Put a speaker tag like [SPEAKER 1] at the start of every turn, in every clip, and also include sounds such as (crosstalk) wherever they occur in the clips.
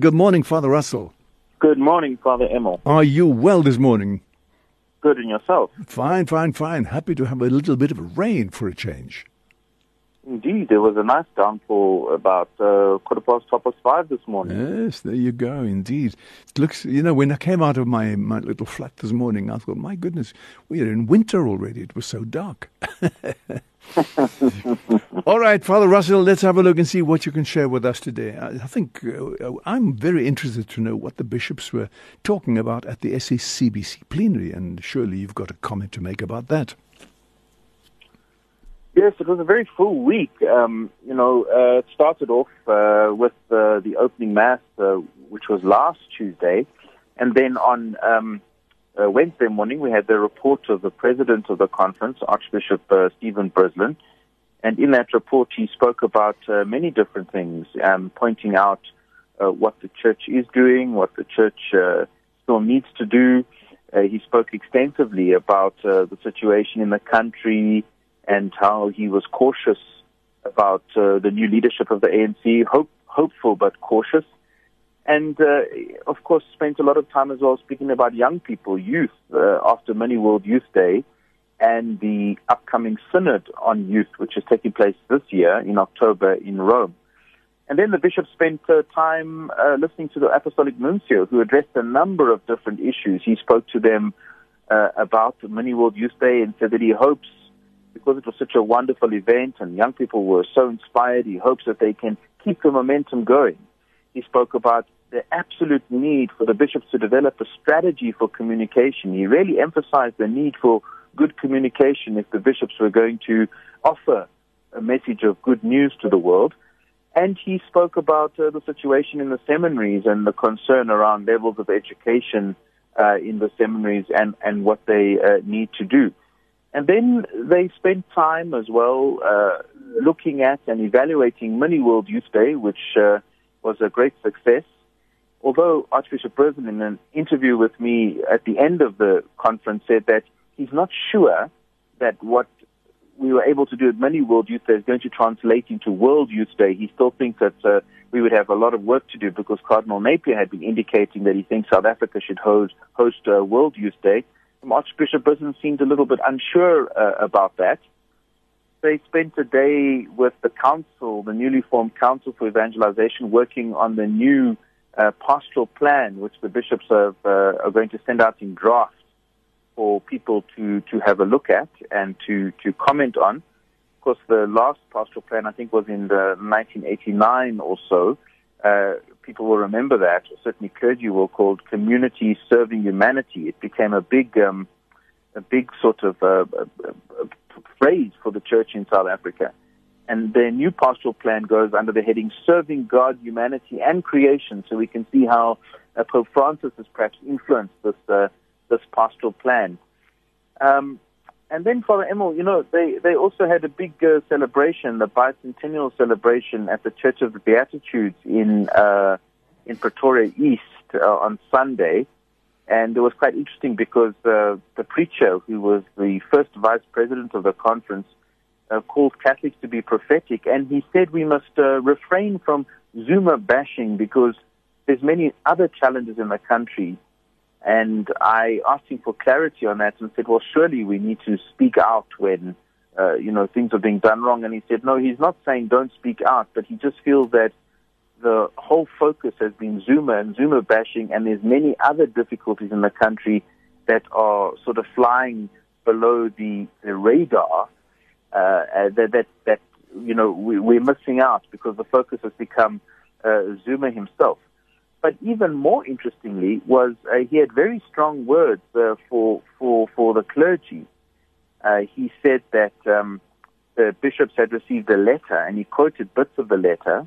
[SPEAKER 1] Good morning, Father Russell.
[SPEAKER 2] Good morning, Father Emil.
[SPEAKER 1] Are you well this morning?
[SPEAKER 2] Good and yourself?
[SPEAKER 1] Fine, fine, fine. Happy to have a little bit of rain for a change.
[SPEAKER 2] Indeed, there was a nice downpour about uh, quarter past, half past five this morning.
[SPEAKER 1] Yes, there you go. Indeed, it looks. You know, when I came out of my my little flat this morning, I thought, my goodness, we are in winter already. It was so dark. (laughs) (laughs) All right, Father Russell, let's have a look and see what you can share with us today. I, think uh, I'm very interested to know what the bishops were talking about at the SACBC plenary, and surely you've got a comment to make about that.
[SPEAKER 2] Yes, it was a very full week. Um, you know, uh, it started off uh, with uh, the opening mass, uh, which was last Tuesday, and then on um, uh, Wednesday morning we had the report of the president of the conference, Archbishop uh, Stephen Brislin, and in that report he spoke about uh, many different things, um, pointing out what the church is doing, what the church still needs to do. he spoke extensively about the situation in the country and how he was cautious about uh, the new leadership of the ANC, hope, hopeful but cautious. And, uh, of course, spent a lot of time as well speaking about young people, youth, uh, after Mini World Youth Day and the upcoming Synod on Youth, which is taking place this year in October in Rome. And then the bishop spent uh, time uh, listening to the Apostolic Nuncio, who addressed a number of different issues. He spoke to them uh, about the Mini World Youth Day and said that he hopes because it was such a wonderful event and young people were so inspired. He hopes that they can keep the momentum going. He spoke about the absolute need for the bishops to develop a strategy for communication. He really emphasized the need for good communication if the bishops were going to offer a message of good news to the world. And he spoke about uh, the situation in the seminaries and the concern around levels of education uh, in the seminaries and, and what they uh, need to do. And then they spent time as well uh, looking at and evaluating Mini World Youth Day, which uh, was a great success. Although Archbishop Brislin, in an interview with me at the end of the conference, said that he's not sure that what we were able to do at Mini World Youth Day is going to translate into World Youth Day. He still thinks that uh, we would have a lot of work to do because Cardinal Napier had been indicating that he thinks South Africa should host, host uh, World Youth Day. Archbishop Brislin seemed a little bit unsure uh, about that. They spent a day with the council, the newly formed Council for Evangelization, working on the new uh, pastoral plan, which the bishops have, uh, are going to send out in draft for people to, to have a look at and to, to comment on. Of course, the last pastoral plan, I think, was in the 1989 or so. Uh, people will remember that, certainly clergy will, called Community Serving Humanity. It became a big, um, a big sort of uh, a, a phrase for the church in South Africa. And their new pastoral plan goes under the heading Serving God, Humanity, and Creation. So we can see how uh, Pope Francis has perhaps influenced this, uh, this pastoral plan. Um, and then Father Emil, you know, they, they also had a big uh, celebration, the bicentennial celebration at the Church of the Beatitudes in uh, in Pretoria East uh, on Sunday, and it was quite interesting because uh, the preacher, who was the first vice president of the conference, uh, called Catholics to be prophetic, and he said we must uh, refrain from Zuma bashing because there's many other challenges in the country and I asked him for clarity on that and said, well, surely we need to speak out when, uh, you know, things are being done wrong. And he said, no, he's not saying don't speak out, but he just feels that the whole focus has been Zuma and Zuma bashing, and there's many other difficulties in the country that are sort of flying below the, the radar uh, that, that, that, you know, we, we're missing out because the focus has become uh, Zuma himself. But even more interestingly was uh, he had very strong words uh, for for for the clergy. Uh, he said that um, the bishops had received a letter, and he quoted bits of the letter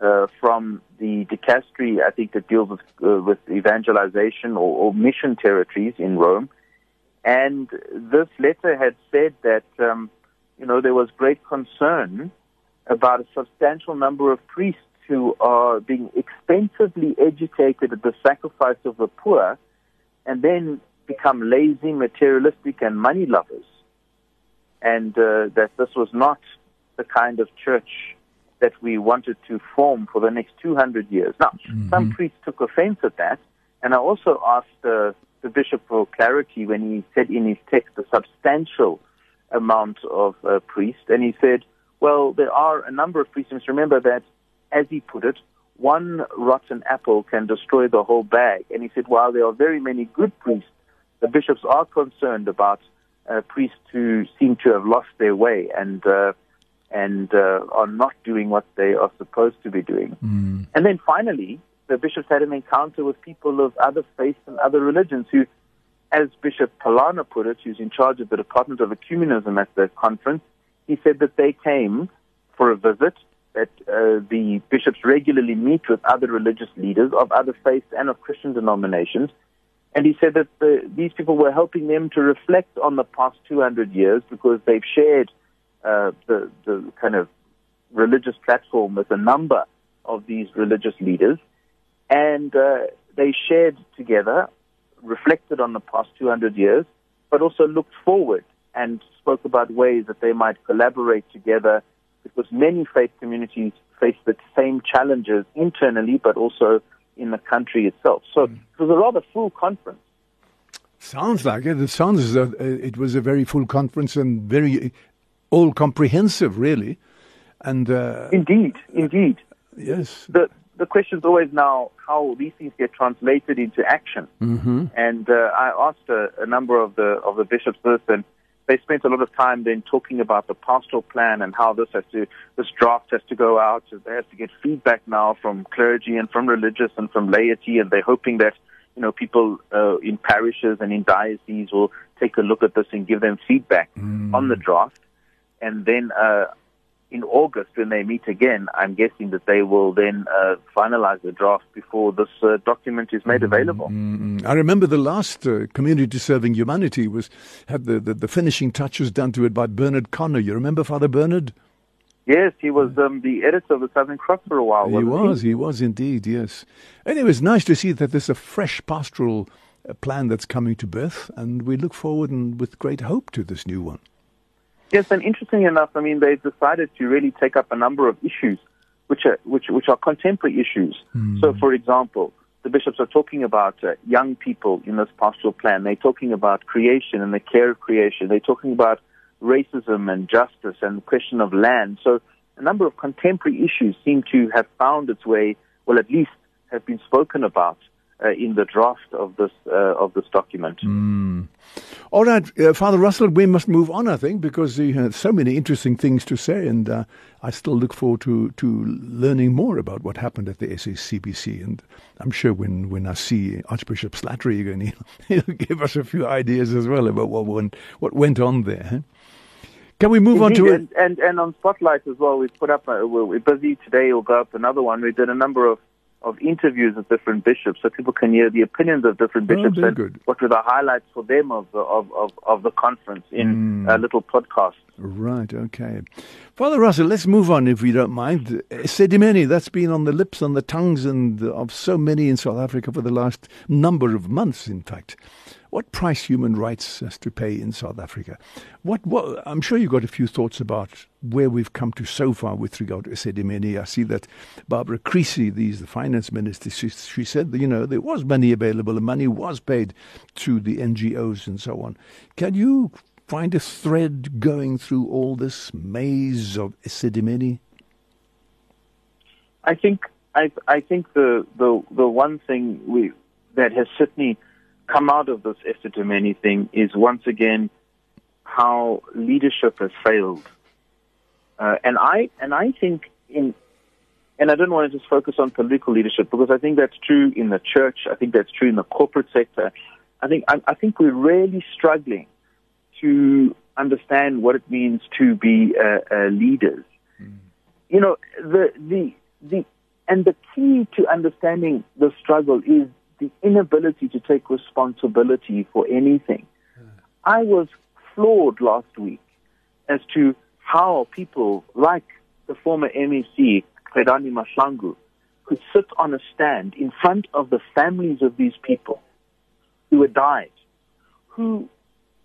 [SPEAKER 2] uh, from the dicastery, I think that deals with, uh, with evangelization or, or, mission territories in Rome. And this letter had said that um, you know there was great concern about a substantial number of priests who are being expensively educated at the sacrifice of the poor and then become lazy, materialistic, and money lovers. And uh, that this was not the kind of church that we wanted to form for the next 200 years. Now, mm-hmm. some priests took offense at that, and I also asked uh, the bishop for clarity when he said in his text a substantial amount of uh, priests, and he said, well, there are a number of priests. Remember that, as he put it, one rotten apple can destroy the whole bag. And he said, while there are very many good priests, the bishops are concerned about uh, priests who seem to have lost their way and uh, and uh, are not doing what they are supposed to be doing. Mm. And then finally, the bishops had an encounter with people of other faiths and other religions who, as Bishop Palana put it, who's in charge of the Department of Ecumenism at the conference, he said that they came for a visit, that uh, the bishops regularly meet with other religious leaders of other faiths and of Christian denominations. And he said that the, these people were helping them to reflect on the past 200 years because they've shared uh, the, the kind of religious platform with a number of these religious leaders. And uh, they shared together, reflected on the past 200 years, but also looked forward and spoke about ways that they might collaborate together because many faith communities face the same challenges internally, but also in the country itself. So mm. it was a rather full conference.
[SPEAKER 1] Sounds like it. It sounds as though uh, it was a very full conference and very all comprehensive, really. And uh,
[SPEAKER 2] indeed, indeed,
[SPEAKER 1] yes.
[SPEAKER 2] The the question is always now how these things get translated into action. Mm-hmm. And uh, I asked a, a, number of the of the bishops this, and they spent a lot of time then talking about the pastoral plan and how this has to this draft has to go out. They have to get feedback now from clergy and from religious and from laity, and they're hoping that you know people uh, in parishes and in dioceses will take a look at this and give them feedback mm. on the draft and then uh, in August when they meet again, I'm guessing that they will then uh, finalize the draft before this uh, document is made available.
[SPEAKER 1] Mm-hmm. I remember the last uh, community serving humanity was had the, the, the, finishing touches done to it by Bernard Connor. You remember Father Bernard?
[SPEAKER 2] Yes, he was um, the editor of the Southern Cross for a while.
[SPEAKER 1] He was,
[SPEAKER 2] he?
[SPEAKER 1] he? was indeed. Yes, and it was nice to see that there's a fresh pastoral uh, plan that's coming to birth, and we look forward and with great hope to this new one.
[SPEAKER 2] Yes, and interesting enough, I mean, they've decided to really take up a number of issues which are, which, which are contemporary issues. Mm. So, for example, the bishops are talking about uh, young people in this pastoral plan. They're talking about creation and the care of creation. They're talking about racism and justice and the question of land. So, a number of contemporary issues seem to have found its way, well, at least have been spoken about uh, in the draft of this uh, of this document.
[SPEAKER 1] Mm. All right, uh, Father Russell, we must move on, I think, because you have so many interesting things to say, and uh, I still look forward to, to learning more about what happened at the SACBC. And I'm sure when, when I see Archbishop Slattery again, (laughs) he'll, he'll give us a few ideas as well about what went, what went on there. Can we move
[SPEAKER 2] Indeed,
[SPEAKER 1] on to
[SPEAKER 2] and, it? And, and on Spotlight as well, We've put up, a, we're busy today, we'll go up another one. We did a number of of interviews with different bishops so people can hear the opinions of different oh, bishops
[SPEAKER 1] oh, and good.
[SPEAKER 2] what were the highlights for them of the, of, of, of the conference in mm. a little podcast.
[SPEAKER 1] Right, okay. Father Russell, let's move on if we don't mind. Esidimeni, that's been on the lips, on the tongues and of so many in South Africa for the last number of months, in fact. What price human rights has to pay in South Africa? What, what, I'm sure you've got a few thoughts about where we've come to so far with regard to Esidimeni. I see that Barbara Creecy, the, finance minister, she, she said that, you know, there was money available and money was paid to the NGOs and so on. Can you find a thread going through all this maze of Esidimeni?
[SPEAKER 2] I think I, I think the, the the one thing we that has certainly come out of this Esidimeni thing is once again how leadership has failed. Uh, and I and I think in and I don't want to just focus on political leadership because I think that's true in the church. I think that's true in the corporate sector. I think I, I think we're really struggling to understand what it means to be uh, uh, leaders. Mm. You know the the the and the key to understanding the struggle is the inability to take responsibility for anything. I was floored last week as to how people like the former MEC, Qedani Mahlangu, could sit on a stand in front of the families of these people who had died, who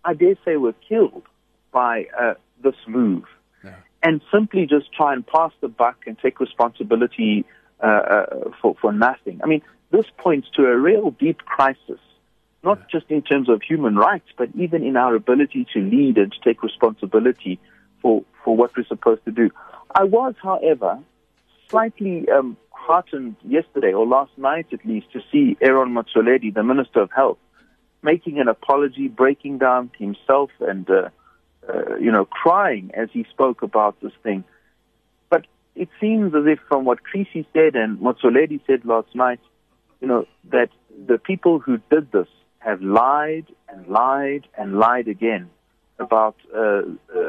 [SPEAKER 2] I dare say were killed by uh, this move, yeah. and simply just try and pass the buck and take responsibility uh, uh, for, for nothing. I mean, this points to a real deep crisis, not yeah. just in terms of human rights, but even in our ability to lead and to take responsibility for, for what we're supposed to do. I was, however, slightly um, heartened yesterday or last night at least to see Aaron Motsoaledi, the Minister of Health, making an apology, breaking down himself and, uh, uh, you know, crying as he spoke about this thing. But it seems as if from what Creecy said and Motsoaledi said last night, you know, that the people who did this have lied and lied and lied again about uh,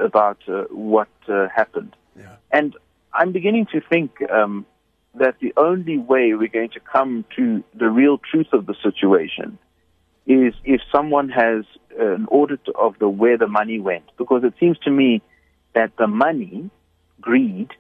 [SPEAKER 2] about uh, what uh, happened. Yeah. And I'm beginning to think um, that the only way we're going to come to the real truth of the situation is if someone has an audit of the where the money went, because it seems to me that the money, greed,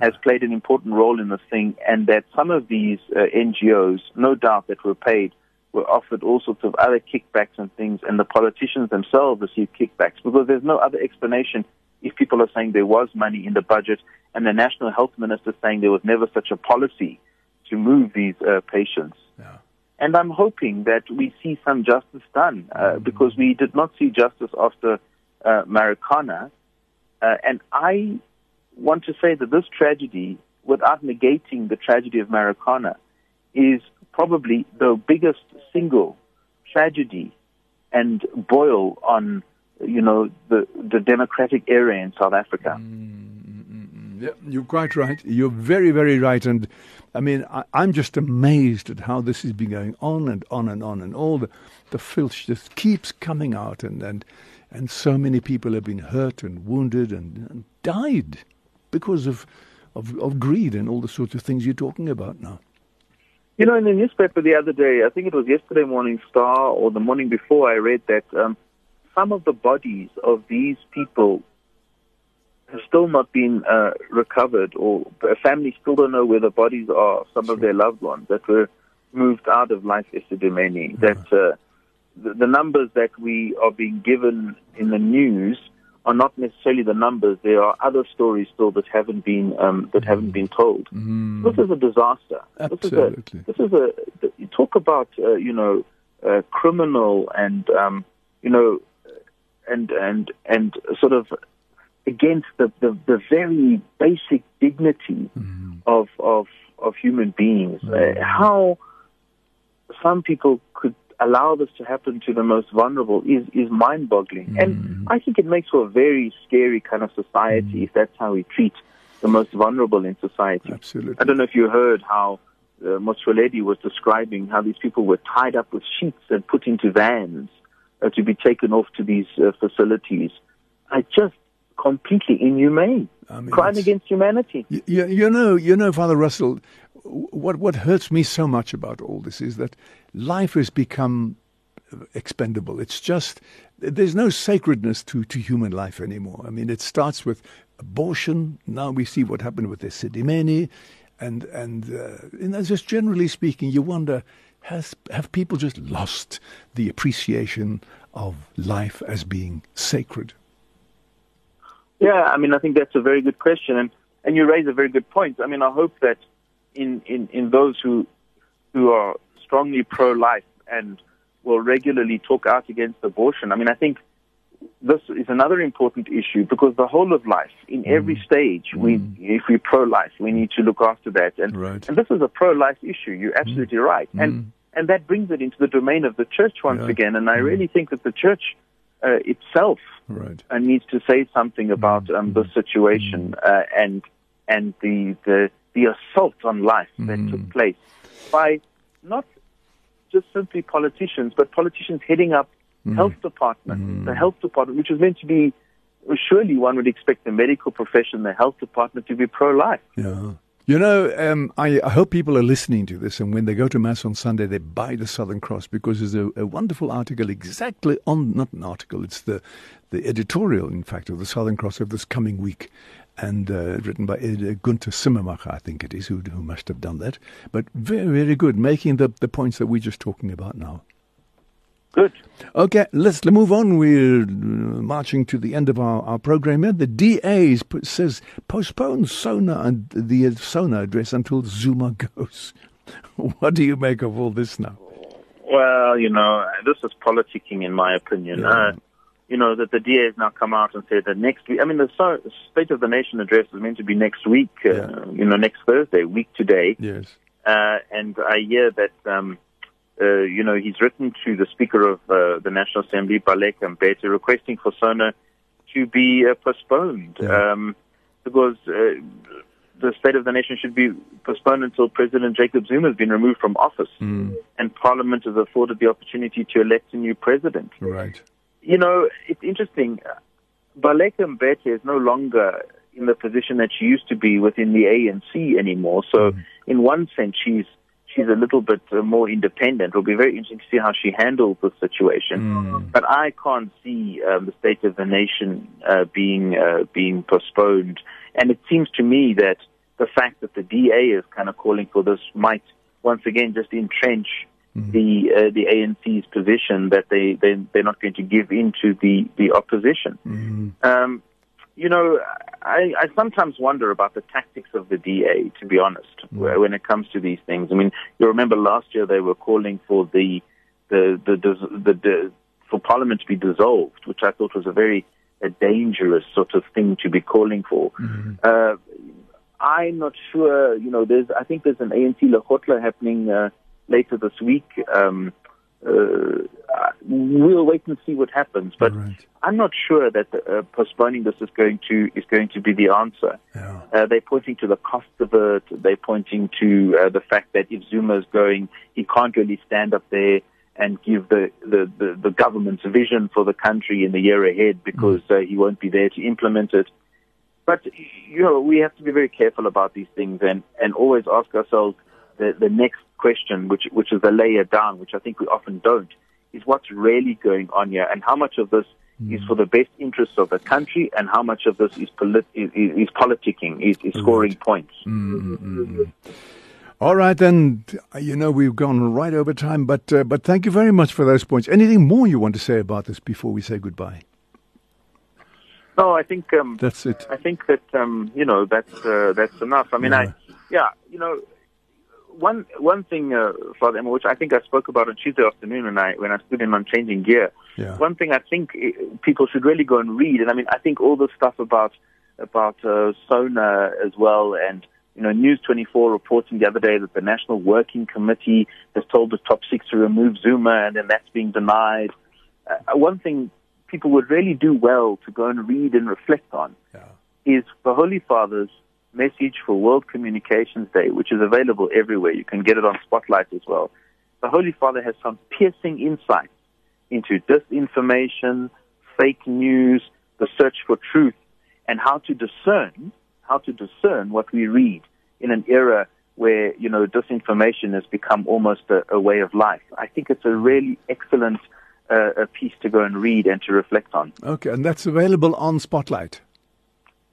[SPEAKER 2] has played an important role in this thing, and that some of these uh, NGOs, no doubt, that were paid, were offered all sorts of other kickbacks and things, and the politicians themselves received kickbacks because there's no other explanation if people are saying there was money in the budget, and the national health minister saying there was never such a policy to move these uh, patients. Yeah. And I'm hoping that we see some justice done uh, mm-hmm. because we did not see justice after uh, Marikana. Uh, and I want to say that this tragedy, without negating the tragedy of Marikana, is probably the biggest single tragedy and boil on, you know, the, the democratic area in South Africa.
[SPEAKER 1] Mm-hmm. Yeah, you're quite right. You're very, very right. And I mean, I, am just amazed at how this has been going on and on and on, and all the, the filth just keeps coming out, and, and, and so many people have been hurt and wounded and, and died because of, of, of greed and all the sorts of things you're talking about now.
[SPEAKER 2] You know, in the newspaper the other day, I think it was yesterday morning Star or the morning before, I read that um, some of the bodies of these people have still not been uh, recovered, or families still don't know where the bodies are. Some sure. of their loved ones that were moved out of life Esidimeni. Mm-hmm. That uh, the, the numbers that we are being given in the news are not necessarily the numbers. There are other stories still that haven't been um, that mm. haven't been told. Mm. This is a disaster.
[SPEAKER 1] Absolutely.
[SPEAKER 2] This is a, this is a you talk about uh, you know uh, criminal and um, you know and and and sort of against the, the, the very basic dignity mm. of of of human beings. Mm. Uh, how some people could allow this to happen to the most vulnerable is, is mind boggling. Mm. And I think it makes for a very scary kind of society mm. if that's how we treat the most vulnerable in society.
[SPEAKER 1] Absolutely.
[SPEAKER 2] I don't know if you heard how uh, was describing how these people were tied up with sheets and put into vans uh, to be taken off to these uh, facilities. I just completely inhumane, I mean, crime against humanity.
[SPEAKER 1] You, you know, you know, Father Russell, what what hurts me so much about all this is that life has become expendable. It's just there's no sacredness to, to human life anymore. I mean, it starts with abortion. Now we see what happened with the Esidimeni, and and uh, know, just generally speaking, you wonder has have people just lost the appreciation of life as being sacred?
[SPEAKER 2] Yeah, I mean, I think that's a very good question, and and you raise a very good point. I mean, I hope that in in, in those who who are strongly pro-life and will regularly talk out against abortion. I mean, I think this is another important issue because the whole of life, in mm. every stage, mm. we, if we're pro-life, we need to look after that. And,
[SPEAKER 1] right.
[SPEAKER 2] and this is a pro-life issue. You're absolutely mm. right. And, mm. and that brings it into the domain of the church once yeah. again. And I mm. really think that the church uh, itself
[SPEAKER 1] right.
[SPEAKER 2] uh, needs to say something about mm. um, the situation uh, and, and the, the, the assault on life that took place by not just simply politicians, but politicians heading up mm. health departments. Mm. The health department, which is meant to be, surely one would expect the medical profession, the health department to be pro-life.
[SPEAKER 1] Yeah. You know, um, I, I, hope people are listening to this, and when they go to Mass on Sunday, they buy the Southern Cross because there's a, a, wonderful article exactly on, not an article, it's the, the editorial, in fact, of the Southern Cross of this coming week and uh, written by uh, Gunther Simmermacher, I think it is, who, who must have done that. But very, very good, making the, the points that we're just talking about now.
[SPEAKER 2] Good.
[SPEAKER 1] Okay, let's move on. We're uh, marching to the end of our, our program here. The DA says postpone SONA and the SONA address until Zuma (laughs) goes. what do you make of all this now?
[SPEAKER 2] Well, you know, this is politicking, in my opinion. Yeah. Uh, you know, that the DA has now come out and said that next week, I mean, the State of the Nation address is meant to be next week, uh, yeah. you know, next Thursday, week today.
[SPEAKER 1] Yes.
[SPEAKER 2] Uh, and I hear that, um, uh, you know, he's written to the Speaker of uh, the National Assembly, Baleka Mbete, requesting for SONA to be uh, postponed yeah. um, because uh, the State of the Nation should be postponed until President Jacob Zuma has been removed from office
[SPEAKER 1] mm.
[SPEAKER 2] and Parliament has afforded the opportunity to elect a new president.
[SPEAKER 1] Right.
[SPEAKER 2] You know, it's interesting. Baleka Mbete is no longer in the position that she used to be within the ANC anymore. So, mm. in one sense, she's she's a little bit uh, more independent. It'll be very interesting to see how she handles the situation.
[SPEAKER 1] Mm.
[SPEAKER 2] But I can't see um, the state of the nation uh, being uh, being postponed. And it seems to me that the fact that the DA is kind of calling for this might once again just entrench mm. the uh, the ANC's position that they they they're not going to give in to the the opposition.
[SPEAKER 1] Mm.
[SPEAKER 2] Um, you know, I, I sometimes wonder about the tactics of the DA, to be honest, mm. when it comes to these things. I mean, you remember last year they were calling for the the the, the, the for Parliament to be dissolved, which I thought was a very a dangerous sort of thing to be calling for.
[SPEAKER 1] Mm-hmm.
[SPEAKER 2] Uh, I'm not sure. You know, there's I think there's an ANC Lekgotla happening uh, later this week. Um, uh, we'll wait and see what happens. But
[SPEAKER 1] right.
[SPEAKER 2] I'm not sure that uh, postponing this is going to is going to be the answer.
[SPEAKER 1] Yeah.
[SPEAKER 2] Uh, they're pointing to the cost of it. They're pointing to uh, the fact that if Zuma is going, he can't really stand up there and give the, the, the, the government's vision for the country in the year ahead because mm. uh, he won't be there to implement it. But you know, we have to be very careful about these things and, and always ask ourselves the, the next question, which which is the layer down, which I think we often don't is what's really going on here and how much of this mm. is for the best interests of the country and how much of this is, polit- is, is, politicking, is, is scoring right. points.
[SPEAKER 1] Mm-hmm. All right, then. You know we've gone right over time, but uh, but thank you very much for those points. Anything more you want to say about this before we say goodbye?
[SPEAKER 2] No, I think um,
[SPEAKER 1] that's it.
[SPEAKER 2] I think that um, you know that's uh, that's enough. I mean, yeah. I yeah, you know, one one thing, uh, Father Emil, which I think I spoke about on Tuesday afternoon when I when I stood in on changing gear.
[SPEAKER 1] Yeah.
[SPEAKER 2] One thing I think eh, people should really go and read, and I mean, I think all the stuff about about uh, Sona as well, and you know, News 24 reporting the other day that the National Working Committee has told the top six to remove Zuma, and then that's being denied. Uh, one thing people would really do well to go and read and reflect on
[SPEAKER 1] yeah.
[SPEAKER 2] is the Holy Fathers message for World Communications Day, which is available everywhere. You can get it on Spotlight as well. The Holy Father has some piercing insights into disinformation, fake news, the search for truth, and how to discern, how to discern what we read in an era where, you know, disinformation has become almost a, a way of life. I think it's a really excellent uh, piece to go and read and to reflect on.
[SPEAKER 1] Okay, and that's available on Spotlight.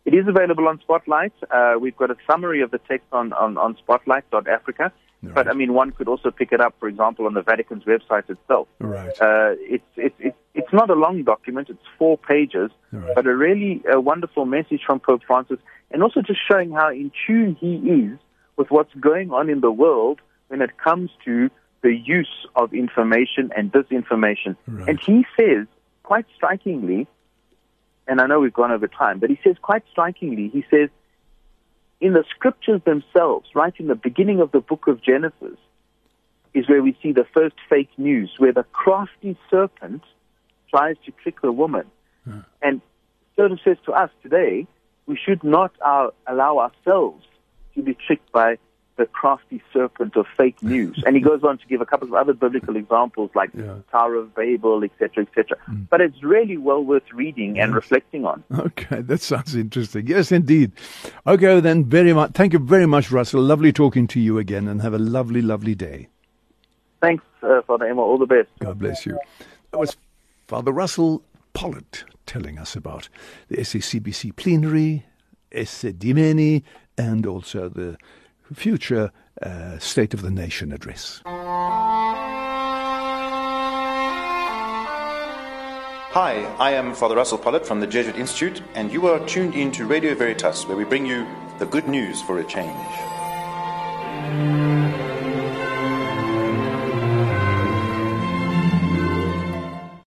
[SPEAKER 2] It is available on Spotlight. Uh, we've got a summary of the text on, on, on spotlight.africa. Right. But I mean, one could also pick it up, for example, on the Vatican's website itself.
[SPEAKER 1] Right.
[SPEAKER 2] Uh, it's, it's, it's, it's not a long document, it's four pages,
[SPEAKER 1] right.
[SPEAKER 2] but a really uh, wonderful message from Pope Francis, and also just showing how in tune he is with what's going on in the world when it comes to the use of information and disinformation.
[SPEAKER 1] Right.
[SPEAKER 2] And he says, quite strikingly, and I know we've gone over time, but he says quite strikingly, he says, in the scriptures themselves, right in the beginning of the book of Genesis, is where we see the first fake news, where the crafty serpent tries to trick the woman.
[SPEAKER 1] Yeah.
[SPEAKER 2] And so it says to us today, we should not uh, allow ourselves to be tricked by the crafty serpent of fake news. and he goes on to give a couple of other biblical examples like
[SPEAKER 1] yeah.
[SPEAKER 2] Tower of Babel, etc., etc.
[SPEAKER 1] Mm.
[SPEAKER 2] But it's really well worth reading and
[SPEAKER 1] Yes.
[SPEAKER 2] reflecting on.
[SPEAKER 1] Okay, that sounds interesting. Yes, indeed. Okay, then, very much. Thank you very much, Russell. Lovely talking to you again, and have a lovely, lovely day.
[SPEAKER 2] Thanks, uh, Father Emil. All the best.
[SPEAKER 1] God bless you. That was Father Russell Pollitt telling us about the SACBC plenary, Esidimeni, and also the future uh, State of the Nation address.
[SPEAKER 3] Hi, I am Father Russell Pollitt from the Jesuit Institute, and you are tuned in to Radio Veritas, where we bring you the good news for a change.